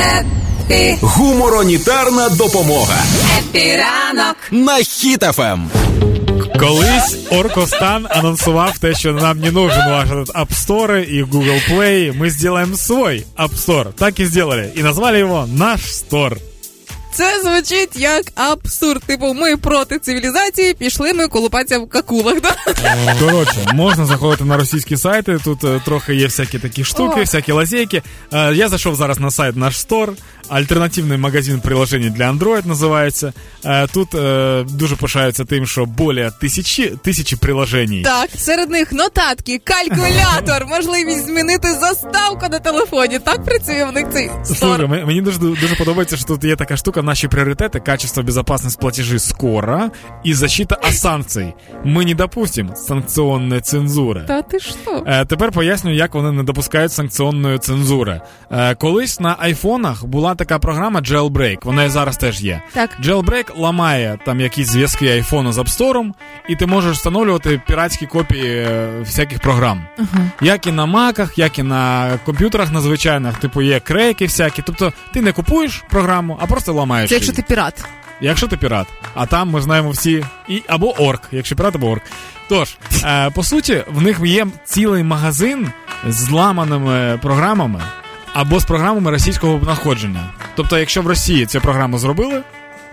Happy. Гумороністарна допомога. Happy ранок на Хіт FM. Колись Оркостан анонсував те, що нам не нужен ваш этот App Store и Google Play. Мы сделаем свой App Store. Так и сделали. И назвали его «Наш Store». Це звучить як абсурд. Типу, ми проти цивілізації, пішли ми колупатися в какулах. Да? Коротше, можна заходити на російські сайти. Тут е, трохи є всякі такі штуки, О. всякі лазейки. Е, я зайшов зараз на сайт наш стор. Альтернативний магазин приложень для Android називається. Е, тут е, дуже пишаються тим, що більше тисячі, тисячі приложень. Так, серед них нотатки, калькулятор, можливість змінити заставку на телефоні. Так працює в них цей Слухай, стор. м- мені дуже дуже подобається, що тут є така штука. Наші пріоритети, качество, безопасность платежи скоро і защита от санкцій. Ми не допустим санкціонної цензури. Та ти що? Е, тепер поясню, як вони не допускають санкціонної цензури. Е, колись на айфонах була така програма Jailbreak, вона і зараз теж є. Так. Jailbreak ламає там якісь зв'язки айфону з App Store, і ти можеш встановлювати піратські копії е, всяких програм. Як і на маках, як і на комп'ютерах на звичайних, типу є крейки всякі. Тобто ти не купуєш програму, а просто ламаєш. Це якщо її. ти пірат. Якщо ти пірат, а там ми знаємо всі і або орк, якщо пірат, або орк. Тож, е, по суті, в них є цілий магазин з зламаними програмами або з програмами російського знаходження. Тобто, якщо в Росії цю програму зробили,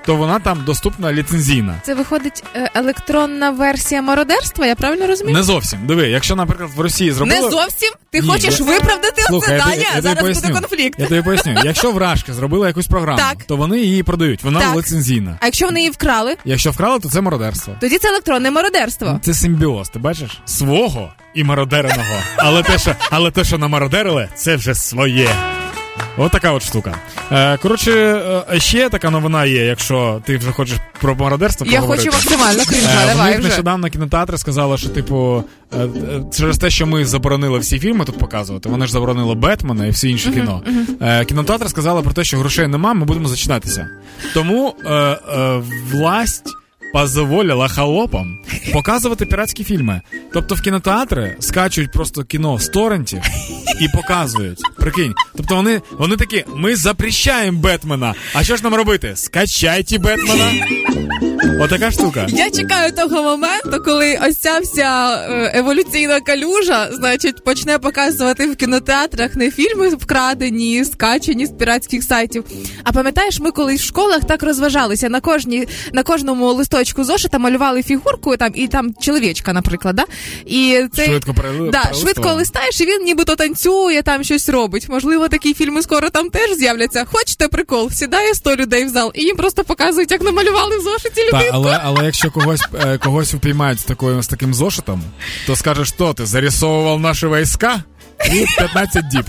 то вона там доступна ліцензійна. Це виходить е, електронна версія мародерства, я правильно розумію? Не зовсім. Диви, якщо, наприклад, в Росії зробили. Не зовсім? Ти Ні, хочеш я- виправдати Слухай, це я, Даня? я, Зараз поясню. буде конфлікт. Я тобі поясню. Якщо вражка зробила якусь програму, Так. то вони її продають. Вона Так. ліцензійна. А якщо вони її вкрали, Якщо вкрали, то це мародерство. тоді це електронне мародерство. Це симбіоз, ти бачиш? Свого і мародереного. Але те, що, але те, що намародерили, це вже своє. От така от штука. Е, коротше, е, ще така новина є, якщо ти вже хочеш про мародерство Я поговорити. хочу максимально крінжа, Е, давай вже. нещодавно кінотеатри сказали, що, типу, е, через те, що ми заборонили всі фільми тут показувати, вони ж заборонили Бетмена і всі інші кіно. Е, Кінотеатри сказали про те, що грошей нема, ми будемо зачинатися. Тому власть. Позволила холопам показувати піратські фільми. Тобто в кінотеатри скачують просто кіно з торрентів і показують. Прикинь. Тобто вони, вони такі: ми запрещаємо Бетмена. А що ж нам робити? Скачайте Бетмена. Отака штука. Я чекаю того моменту, коли ось ця вся е, еволюційна калюжа, значить, почне показувати в кінотеатрах не фільми вкрадені, скачені з піратських сайтів. А пам'ятаєш, ми колись в школах так розважалися на кожній на кожному листочку зошита малювали фігурку там і там чоловічка, наприклад, да? І це Швидко перели- да, швидко листаєш, і він нібито танцює, там щось робить. Можливо, такі фільми скоро там теж з'являться. Хочете прикол? Сідає 100 людей в зал, і їм просто показують, як намалювали в зошиті людей. Та, але, але якщо когось, е, когось упіймають з, такою, з таким зошитом, то скажеш, що ти зарисовував наші війська? І 15 діб.